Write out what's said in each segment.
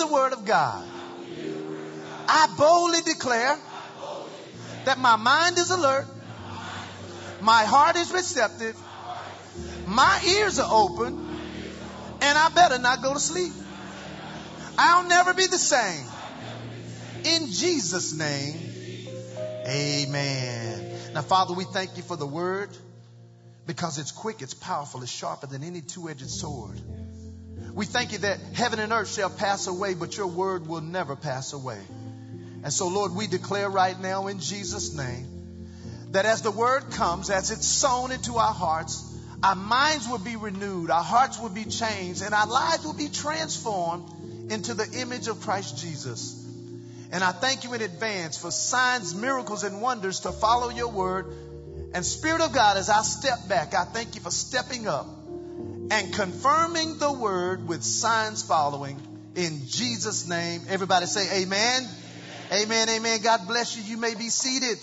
the word of God. I boldly declare that my mind is alert, my heart is receptive, my ears are open, and I better not go to sleep. I'll never be the same. In Jesus' name, amen. Now, Father, we thank you for the word because it's quick, it's powerful, it's sharper than any two edged sword. We thank you that heaven and earth shall pass away, but your word will never pass away. And so, Lord, we declare right now in Jesus' name that as the word comes, as it's sown into our hearts, our minds will be renewed, our hearts will be changed, and our lives will be transformed into the image of Christ Jesus. And I thank you in advance for signs, miracles, and wonders to follow your word. And Spirit of God, as I step back, I thank you for stepping up and confirming the word with signs following in Jesus' name. Everybody say amen. Amen, amen. amen. God bless you. You may be seated.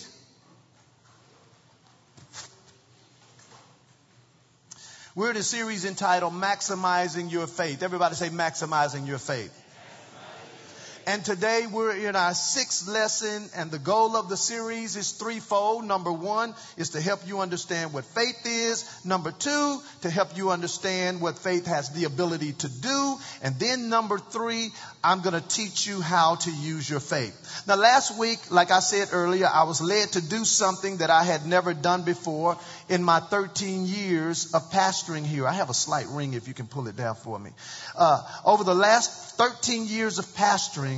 We're in a series entitled Maximizing Your Faith. Everybody say maximizing your faith. And today we're in our sixth lesson, and the goal of the series is threefold. Number one is to help you understand what faith is. Number two, to help you understand what faith has the ability to do. And then number three, I'm going to teach you how to use your faith. Now, last week, like I said earlier, I was led to do something that I had never done before in my 13 years of pastoring here. I have a slight ring if you can pull it down for me. Uh, over the last 13 years of pastoring,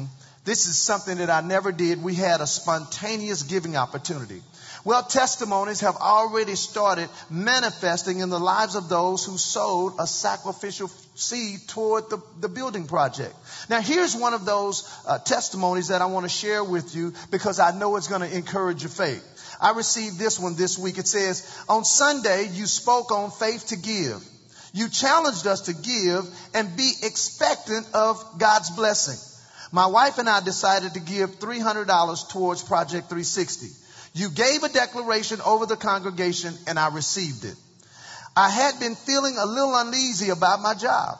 this is something that I never did. We had a spontaneous giving opportunity. Well, testimonies have already started manifesting in the lives of those who sowed a sacrificial seed toward the, the building project. Now, here's one of those uh, testimonies that I want to share with you because I know it's going to encourage your faith. I received this one this week. It says, On Sunday, you spoke on faith to give. You challenged us to give and be expectant of God's blessing. My wife and I decided to give $300 towards Project 360. You gave a declaration over the congregation and I received it. I had been feeling a little uneasy about my job.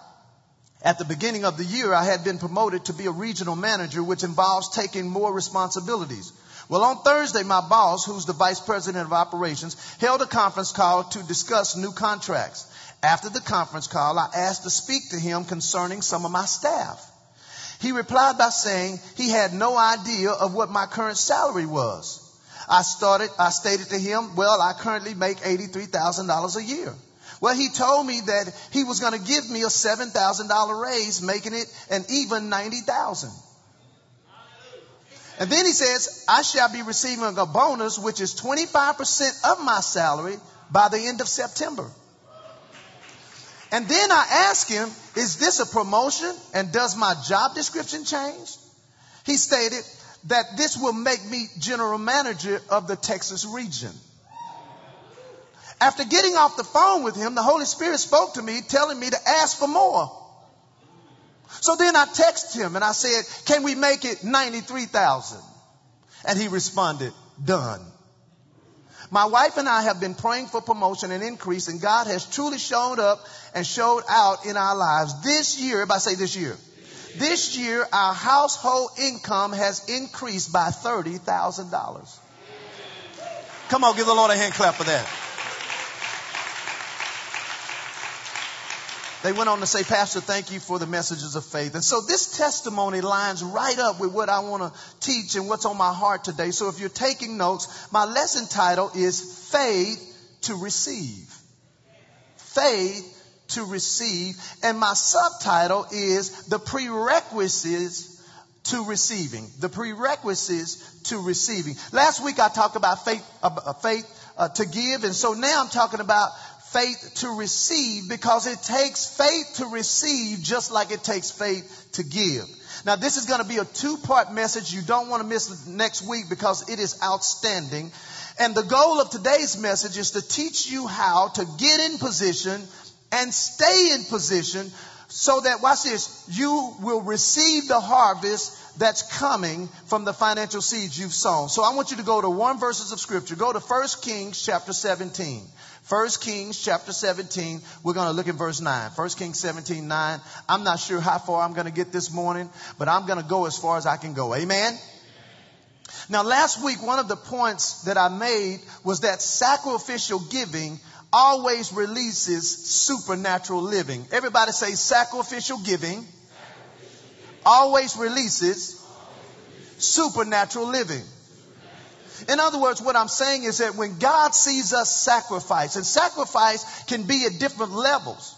At the beginning of the year, I had been promoted to be a regional manager, which involves taking more responsibilities. Well, on Thursday, my boss, who's the vice president of operations, held a conference call to discuss new contracts. After the conference call, I asked to speak to him concerning some of my staff. He replied by saying he had no idea of what my current salary was. I started, I stated to him, well, I currently make $83,000 a year. Well, he told me that he was going to give me a $7,000 raise, making it an even 90,000. And then he says, I shall be receiving a bonus, which is 25% of my salary by the end of September. And then I asked him, is this a promotion and does my job description change? He stated that this will make me general manager of the Texas region. After getting off the phone with him, the Holy Spirit spoke to me telling me to ask for more. So then I texted him and I said, can we make it 93,000? And he responded, done. My wife and I have been praying for promotion and increase, and God has truly shown up and showed out in our lives. This year, if I say this year, this year our household income has increased by $30,000. Come on, give the Lord a hand clap for that. They went on to say, Pastor, thank you for the messages of faith. And so this testimony lines right up with what I want to teach and what's on my heart today. So if you're taking notes, my lesson title is Faith to Receive. Faith to receive. And my subtitle is The Prerequisites to Receiving. The Prerequisites to Receiving. Last week I talked about faith, uh, faith uh, to give. And so now I'm talking about faith to receive because it takes faith to receive just like it takes faith to give. Now, this is going to be a two part message. You don't want to miss next week because it is outstanding. And the goal of today's message is to teach you how to get in position and stay in position so that, watch this, you will receive the harvest that's coming from the financial seeds you've sown. So I want you to go to one verses of scripture. Go to 1 Kings chapter 17. 1 Kings chapter 17. We're going to look at verse 9. 1 Kings 17, 9. I'm not sure how far I'm going to get this morning, but I'm going to go as far as I can go. Amen. Now, last week, one of the points that I made was that sacrificial giving always releases supernatural living. Everybody say sacrificial giving always releases supernatural living. In other words, what I'm saying is that when God sees us sacrifice, and sacrifice can be at different levels.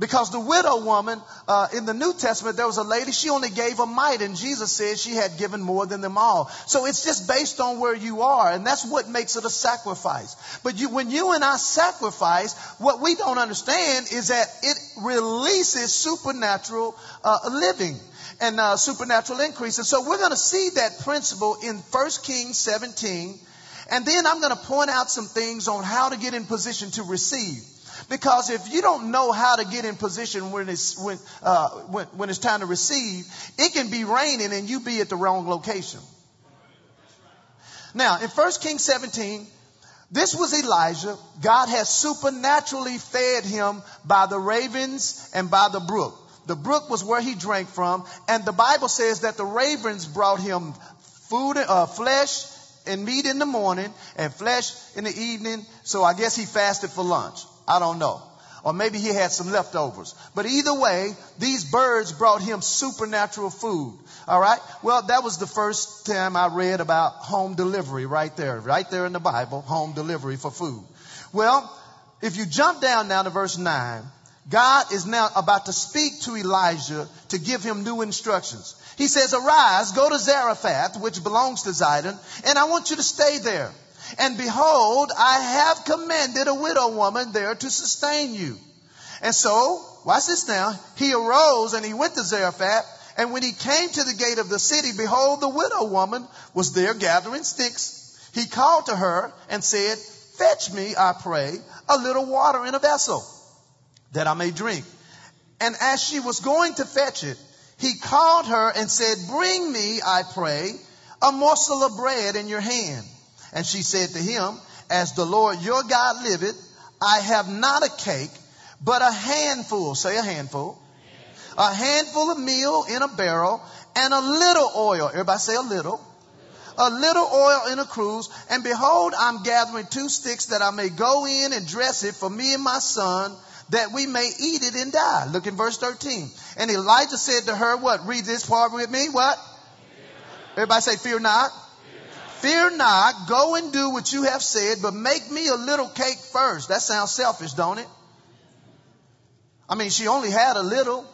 Because the widow woman uh, in the New Testament, there was a lady, she only gave a mite, and Jesus said she had given more than them all. So it's just based on where you are, and that's what makes it a sacrifice. But you, when you and I sacrifice, what we don't understand is that it releases supernatural uh, living and uh, supernatural increase. And so we're going to see that principle in 1 Kings 17. And then I'm going to point out some things on how to get in position to receive. Because if you don't know how to get in position when it's, when, uh, when, when it's time to receive, it can be raining and you be at the wrong location. Now, in 1 Kings 17, this was Elijah. God has supernaturally fed him by the ravens and by the brook. The brook was where he drank from, and the Bible says that the ravens brought him food, uh, flesh and meat in the morning, and flesh in the evening. So I guess he fasted for lunch. I don't know. Or maybe he had some leftovers. But either way, these birds brought him supernatural food. All right? Well, that was the first time I read about home delivery right there. Right there in the Bible, home delivery for food. Well, if you jump down now to verse 9, God is now about to speak to Elijah to give him new instructions. He says, Arise, go to Zarephath, which belongs to Zidon, and I want you to stay there. And behold, I have commanded a widow woman there to sustain you. And so, watch this now. He arose and he went to Zarephath. And when he came to the gate of the city, behold, the widow woman was there gathering sticks. He called to her and said, Fetch me, I pray, a little water in a vessel that I may drink. And as she was going to fetch it, he called her and said, Bring me, I pray, a morsel of bread in your hand. And she said to him, As the Lord your God liveth, I have not a cake, but a handful, say a handful, a handful of meal in a barrel, and a little oil. Everybody say a little. A little oil in a cruse, and behold, I'm gathering two sticks that I may go in and dress it for me and my son, that we may eat it and die. Look in verse 13. And Elijah said to her, What? Read this part with me. What? Everybody say, Fear not. Fear not, go and do what you have said, but make me a little cake first. That sounds selfish, don't it? I mean, she only had a little.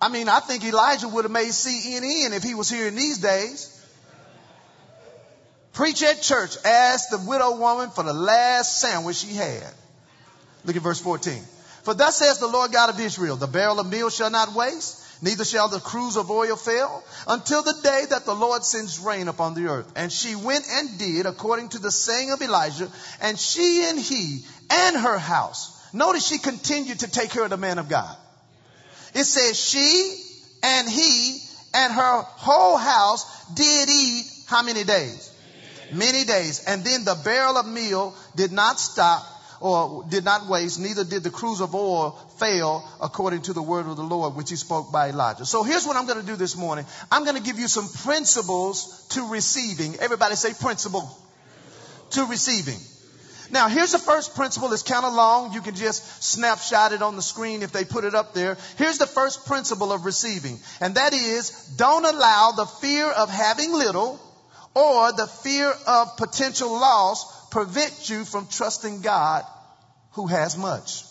I mean, I think Elijah would have made CNN if he was here in these days. Preach at church, ask the widow woman for the last sandwich she had. Look at verse 14. For thus says the Lord God of Israel, the barrel of meal shall not waste, neither shall the cruse of oil fail, until the day that the Lord sends rain upon the earth. And she went and did according to the saying of Elijah, and she and he and her house. Notice she continued to take care of the man of God. It says she and he and her whole house did eat how many days? Many days. And then the barrel of meal did not stop or did not waste, neither did the cruse of oil fail according to the word of the Lord, which he spoke by Elijah. So here's what I'm going to do this morning. I'm going to give you some principles to receiving. Everybody say principle to receiving. Now, here's the first principle. It's kind of long. You can just snapshot it on the screen if they put it up there. Here's the first principle of receiving, and that is don't allow the fear of having little or the fear of potential loss prevent you from trusting God who has much.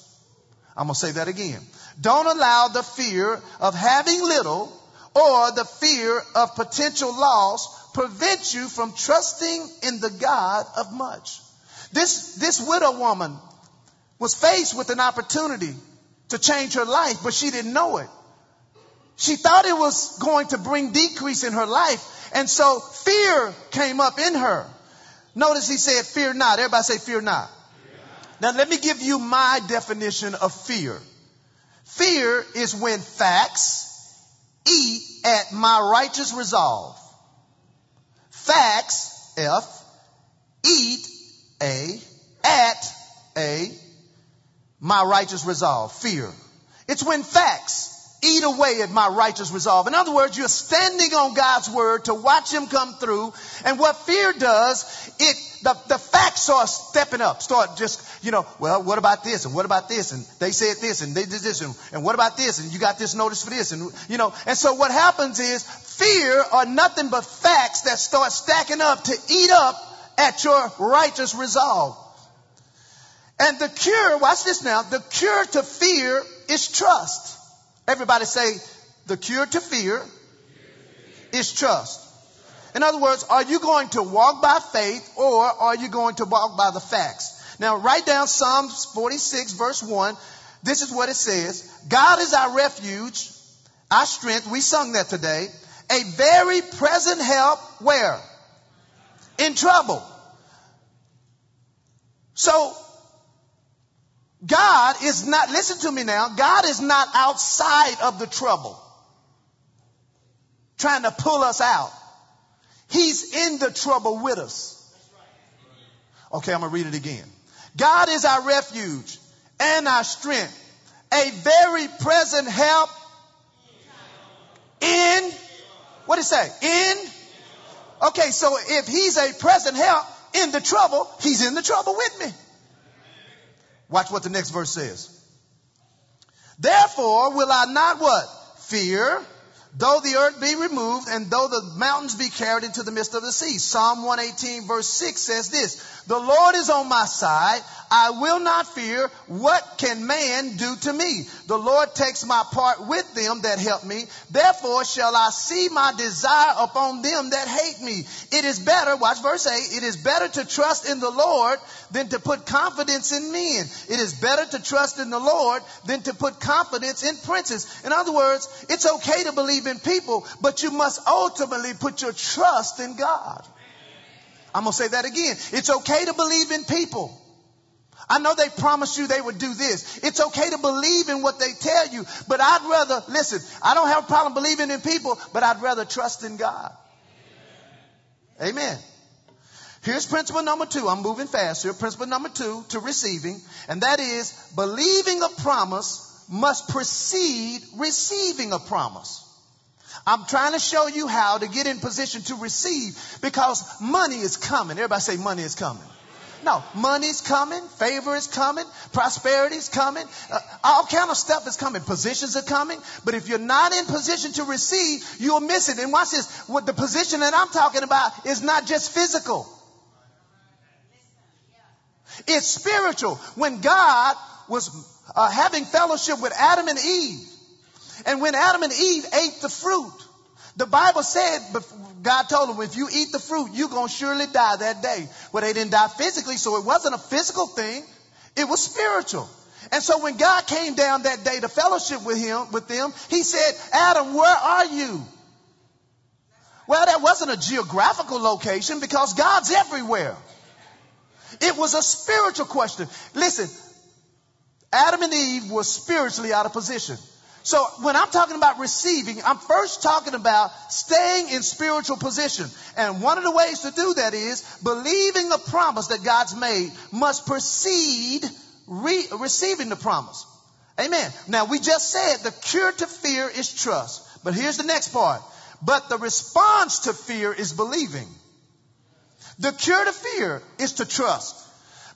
I'm going to say that again. Don't allow the fear of having little or the fear of potential loss prevent you from trusting in the God of much. This, this widow woman was faced with an opportunity to change her life, but she didn't know it. She thought it was going to bring decrease in her life. And so fear came up in her. Notice he said, fear not. Everybody say, fear not. Now let me give you my definition of fear. Fear is when facts eat at my righteous resolve. Facts, F, eat a, at a, my righteous resolve. Fear. It's when facts eat away at my righteous resolve. In other words, you're standing on God's word to watch him come through. And what fear does, it, the, the facts start stepping up, start just, you know, well, what about this? And what about this? And they said this and they did this. And, and what about this? And you got this notice for this. And, you know, and so what happens is fear are nothing but facts that start stacking up to eat up at your righteous resolve. And the cure, watch this now, the cure to fear is trust. Everybody say, the cure to fear is trust. In other words, are you going to walk by faith or are you going to walk by the facts? Now write down Psalms 46 verse 1. This is what it says. God is our refuge, our strength. We sung that today. A very present help where? In trouble. So God is not, listen to me now, God is not outside of the trouble trying to pull us out. He's in the trouble with us. Okay, I'm going to read it again. God is our refuge and our strength, a very present help in, what did it say? In? Okay, so if he's a present help in the trouble, he's in the trouble with me. Watch what the next verse says. Therefore will I not what? Fear, though the earth be removed and though the mountains be carried into the midst of the sea. Psalm 118 verse 6 says this, the Lord is on my side. I will not fear. What can man do to me? The Lord takes my part with them that help me. Therefore shall I see my desire upon them that hate me. It is better, watch verse 8, it is better to trust in the Lord than to put confidence in men. It is better to trust in the Lord than to put confidence in princes. In other words, it's okay to believe in people, but you must ultimately put your trust in God. I'm going to say that again. It's okay to believe in people. I know they promised you they would do this. It's okay to believe in what they tell you, but I'd rather, listen, I don't have a problem believing in people, but I'd rather trust in God. Amen. Here's principle number two. I'm moving fast here. Principle number two to receiving, and that is believing a promise must precede receiving a promise. I'm trying to show you how to get in position to receive because money is coming. Everybody say money is coming. No, money's coming, favor is coming, prosperity is coming, uh, all kind of stuff is coming. Positions are coming, but if you're not in position to receive, you'll miss it. And watch this: what the position that I'm talking about is not just physical; it's spiritual. When God was uh, having fellowship with Adam and Eve, and when Adam and Eve ate the fruit, the Bible said, God told them, if you eat the fruit, you're going to surely die that day. Well, they didn't die physically, so it wasn't a physical thing. It was spiritual. And so when God came down that day to fellowship with him, with them, he said, Adam, where are you? Well, that wasn't a geographical location because God's everywhere. It was a spiritual question. Listen, Adam and Eve were spiritually out of position. So when I'm talking about receiving, I'm first talking about staying in spiritual position. And one of the ways to do that is believing the promise that God's made must precede re- receiving the promise. Amen. Now we just said the cure to fear is trust. But here's the next part. But the response to fear is believing. The cure to fear is to trust.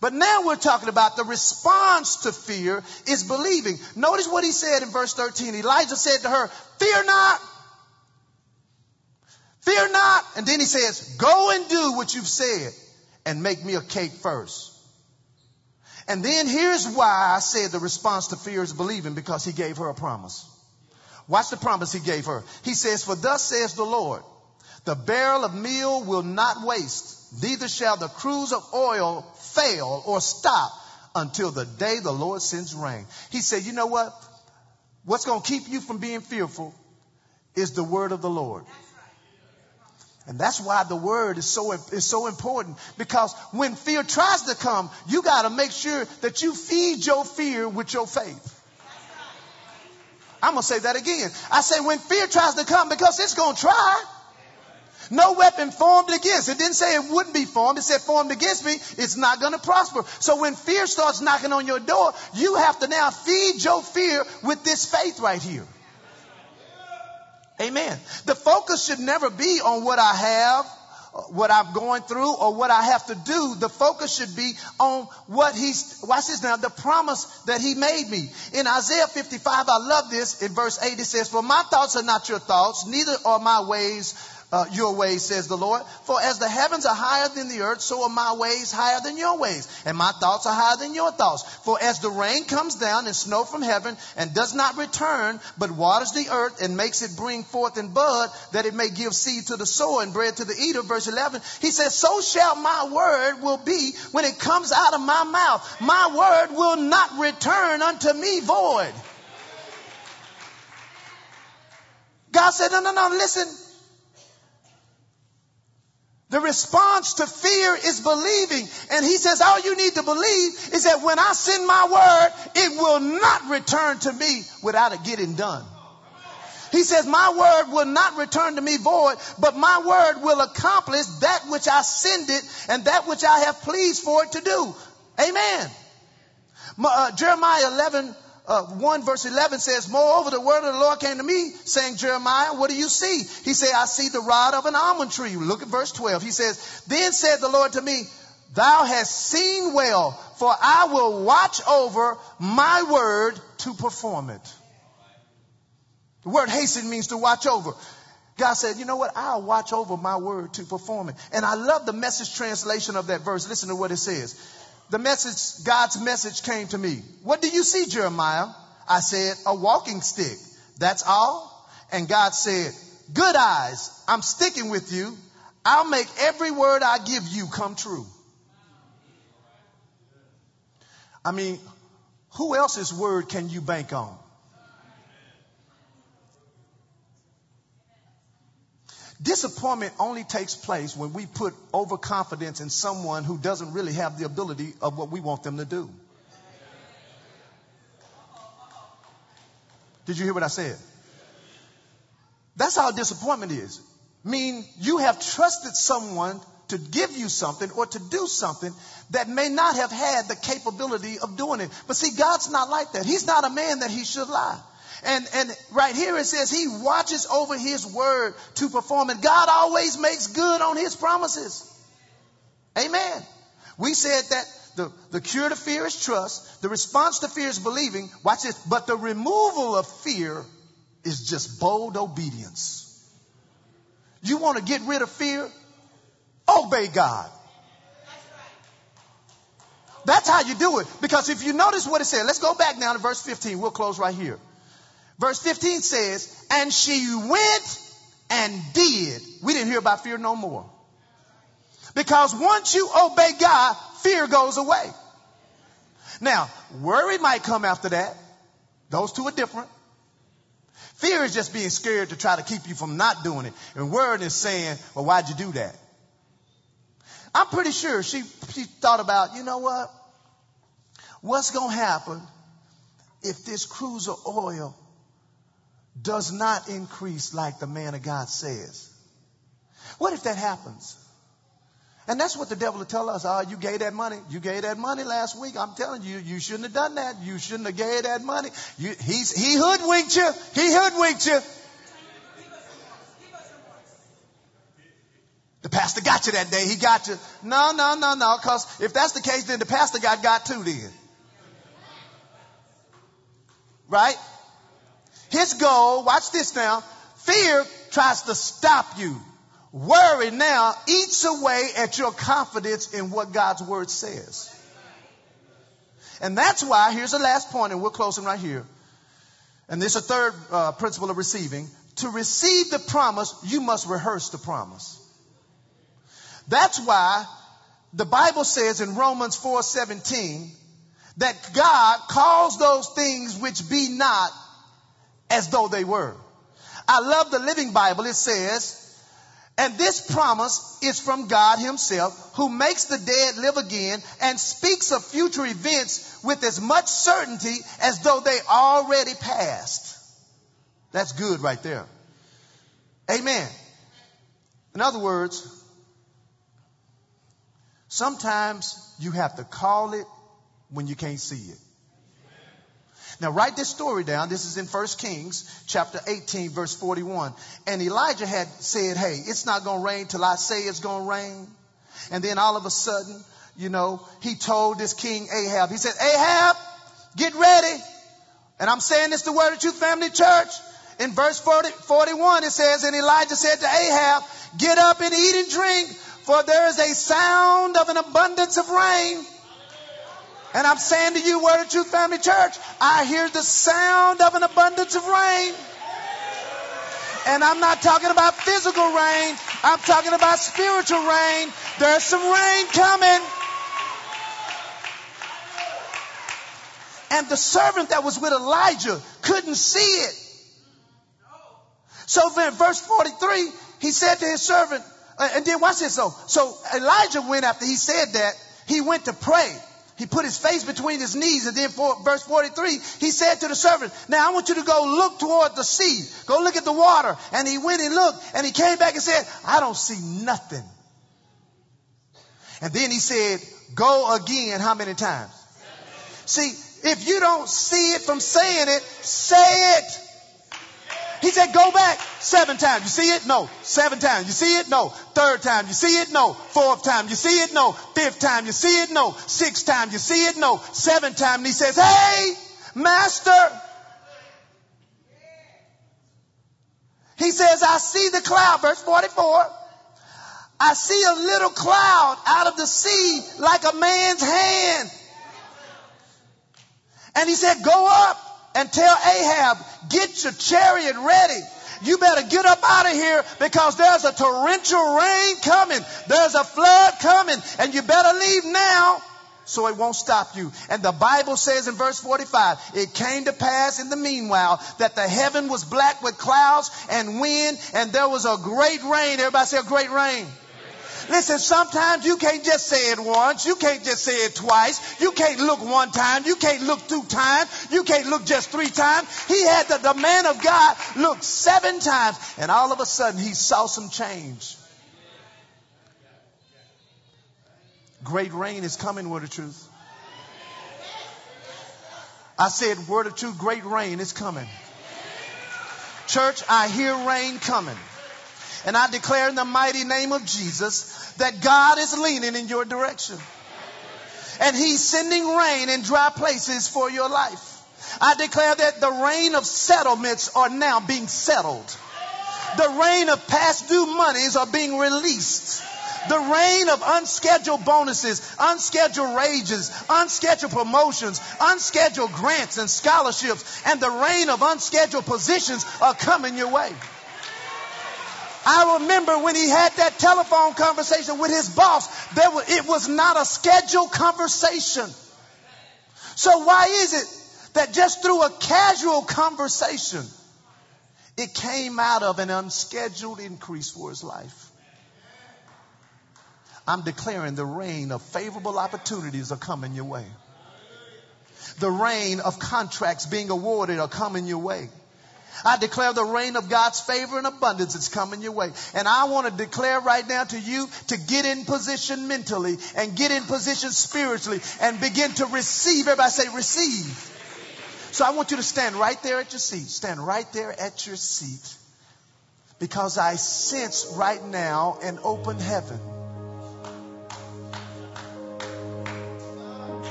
But now we're talking about the response to fear is believing. Notice what he said in verse 13. Elijah said to her, Fear not. Fear not. And then he says, Go and do what you've said and make me a cake first. And then here's why I said the response to fear is believing because he gave her a promise. Watch the promise he gave her. He says, For thus says the Lord, the barrel of meal will not waste, neither shall the cruse of oil fail or stop until the day the Lord sends rain. He said, you know what? What's going to keep you from being fearful is the word of the Lord. And that's why the word is so, is so important because when fear tries to come, you got to make sure that you feed your fear with your faith. I'm going to say that again. I say when fear tries to come because it's going to try. No weapon formed against. It didn't say it wouldn't be formed. It said formed against me. It's not going to prosper. So when fear starts knocking on your door, you have to now feed your fear with this faith right here. Amen. The focus should never be on what I have, what I'm going through, or what I have to do. The focus should be on what he's, watch this now, the promise that he made me. In Isaiah 55, I love this. In verse 8, it says, For my thoughts are not your thoughts, neither are my ways uh, your ways, says the Lord. For as the heavens are higher than the earth, so are my ways higher than your ways, and my thoughts are higher than your thoughts. For as the rain comes down and snow from heaven and does not return, but waters the earth and makes it bring forth and bud, that it may give seed to the sower and bread to the eater. Verse 11, he says, So shall my word will be when it comes out of my mouth. My word will not return unto me void. God said, No, no, no, listen. The response to fear is believing. And he says, all you need to believe is that when I send my word, it will not return to me without it getting done. He says, my word will not return to me void, but my word will accomplish that which I send it and that which I have pleased for it to do. Amen. Uh, Jeremiah 11, uh, 1 verse 11 says, Moreover, the word of the Lord came to me, saying, Jeremiah, what do you see? He said, I see the rod of an almond tree. Look at verse 12. He says, Then said the Lord to me, Thou hast seen well, for I will watch over my word to perform it. The word hasten means to watch over. God said, you know what? I'll watch over my word to perform it. And I love the message translation of that verse. Listen to what it says the message, God's message came to me. What do you see, Jeremiah? I said, a walking stick. That's all. And God said, good eyes. I'm sticking with you. I'll make every word I give you come true. I mean, who else's word can you bank on? Disappointment only takes place when we put overconfidence in someone who doesn't really have the ability of what we want them to do. Did you hear what I said? That's how disappointment is. Mean you have trusted someone to give you something or to do something that may not have had the capability of doing it. But see, God's not like that. He's not a man that he should lie. And, and right here it says he watches over his word to perform it. God always makes good on his promises. Amen. We said that the, the cure to fear is trust. The response to fear is believing. Watch this. But the removal of fear is just bold obedience. You want to get rid of fear? Obey God. That's right. That's how you do it. Because if you notice what it said, let's go back now to verse 15. We'll close right here. Verse 15 says, and she went and did. We didn't hear about fear no more. Because once you obey God, fear goes away. Now, worry might come after that. Those two are different. Fear is just being scared to try to keep you from not doing it. And worry is saying, well, why'd you do that? I'm pretty sure she, she thought about, you know what? What's going to happen if this cruse oil does not increase like the man of God says. What if that happens? And that's what the devil will tell us. Oh, you gave that money. You gave that money last week. I'm telling you, you shouldn't have done that. You shouldn't have gave that money. You, he's, he hoodwinked you. He hoodwinked you. The pastor got you that day. He got you. No, no, no, no. Because if that's the case, then the pastor got got too then. Right? His goal, watch this now, fear tries to stop you. Worry now eats away at your confidence in what God's word says. And that's why, here's the last point, and we're closing right here. And this is a third uh, principle of receiving. To receive the promise, you must rehearse the promise. That's why the Bible says in Romans 4:17 that God calls those things which be not as though they were. I love the Living Bible. It says, and this promise is from God himself who makes the dead live again and speaks of future events with as much certainty as though they already passed. That's good right there. Amen. In other words, sometimes you have to call it when you can't see it. Now write this story down. This is in 1 Kings chapter 18 verse 41. And Elijah had said, hey, it's not going to rain till I say it's going to rain. And then all of a sudden, you know, he told this king Ahab, he said, Ahab, get ready. And I'm saying this to Word of Truth Family Church. In verse 40, 41, it says, And Elijah said to Ahab, Get up and eat and drink, for there is a sound of an abundance of rain. And I'm saying to you, Word of Truth Family Church, I hear the sound of an abundance of rain. And I'm not talking about physical rain. I'm talking about spiritual rain. There's some rain coming. And the servant that was with Elijah couldn't see it. So then verse 43, he said to his servant, uh, and then watch this though. So Elijah went after he said that, he went to pray. He put his face between his knees and then for verse 43, he said to the servant, now I want you to go look toward the sea. Go look at the water. And he went and looked and he came back and said, I don't see nothing. And then he said, go again how many times? See, if you don't see it from saying it, say it. He said, go back seven times. You see it? No. Seven times. You see it? No. Third time. You see it? No. Fourth time. You see it? No. Fifth time. You see it? No. Sixth time. You see it? No. Seventh time. And he says, hey, master. He says, I see the cloud. Verse 44. I see a little cloud out of the sea like a man's hand. And he said, go up and tell Ahab, get your chariot ready. You better get up out of here because there's a torrential rain coming. There's a flood coming and you better leave now so it won't stop you. And the Bible says in verse 45, it came to pass in the meanwhile that the heaven was black with clouds and wind and there was a great rain. Everybody say a great rain. Listen, sometimes you can't just say it once. You can't just say it twice. You can't look one time. You can't look two times. You can't look just three times. He had the, the man of God look seven times and all of a sudden he saw some change. Great rain is coming, word of truth. I said, word of truth, great rain is coming. Church, I hear rain coming. And I declare in the mighty name of Jesus that God is leaning in your direction. And He's sending rain in dry places for your life. I declare that the rain of settlements are now being settled. The rain of past due monies are being released. The rain of unscheduled bonuses, unscheduled wages, unscheduled promotions, unscheduled grants and scholarships, and the rain of unscheduled positions are coming your way. I remember when he had that telephone conversation with his boss, there was, it was not a scheduled conversation. So why is it that just through a casual conversation, it came out of an unscheduled increase for his life? I'm declaring the rain of favorable opportunities are coming your way. The rain of contracts being awarded are coming your way. I declare the rain of God's favor and abundance is coming your way. And I want to declare right now to you to get in position mentally and get in position spiritually and begin to receive. Everybody say receive. So I want you to stand right there at your seat. Stand right there at your seat. Because I sense right now an open heaven.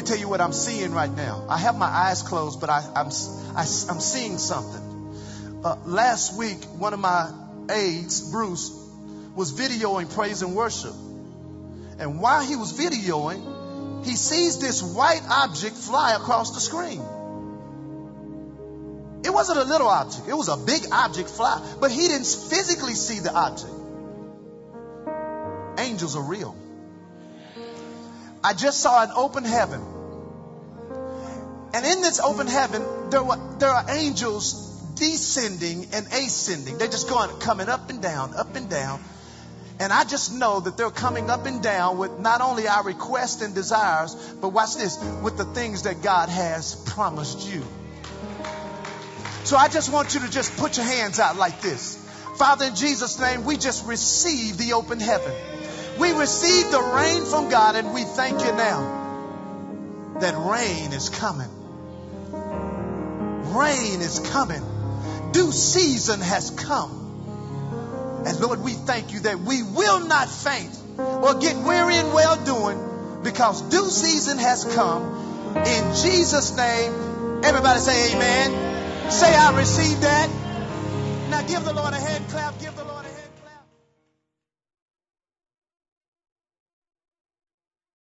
Me tell you what I'm seeing right now. I have my eyes closed, but I, I'm, I, am seeing something. Uh, last week, one of my aides, Bruce, was videoing praise and worship. And while he was videoing, he sees this white object fly across the screen. It wasn't a little object, it was a big object fly, but he didn't physically see the object. Angels are real. I just saw an open heaven. And in this open heaven, there, were, there are angels descending and ascending. They're just going, coming up and down, up and down. And I just know that they're coming up and down with not only our requests and desires, but watch this, with the things that God has promised you. So I just want you to just put your hands out like this. Father, in Jesus' name, we just receive the open heaven. We receive the rain from God, and we thank you now that rain is coming. Rain is coming. Due season has come. And Lord, we thank you that we will not faint or get weary in well doing because due season has come. In Jesus' name, everybody say amen. Say, I receive that. Now give the Lord a hand clap. Give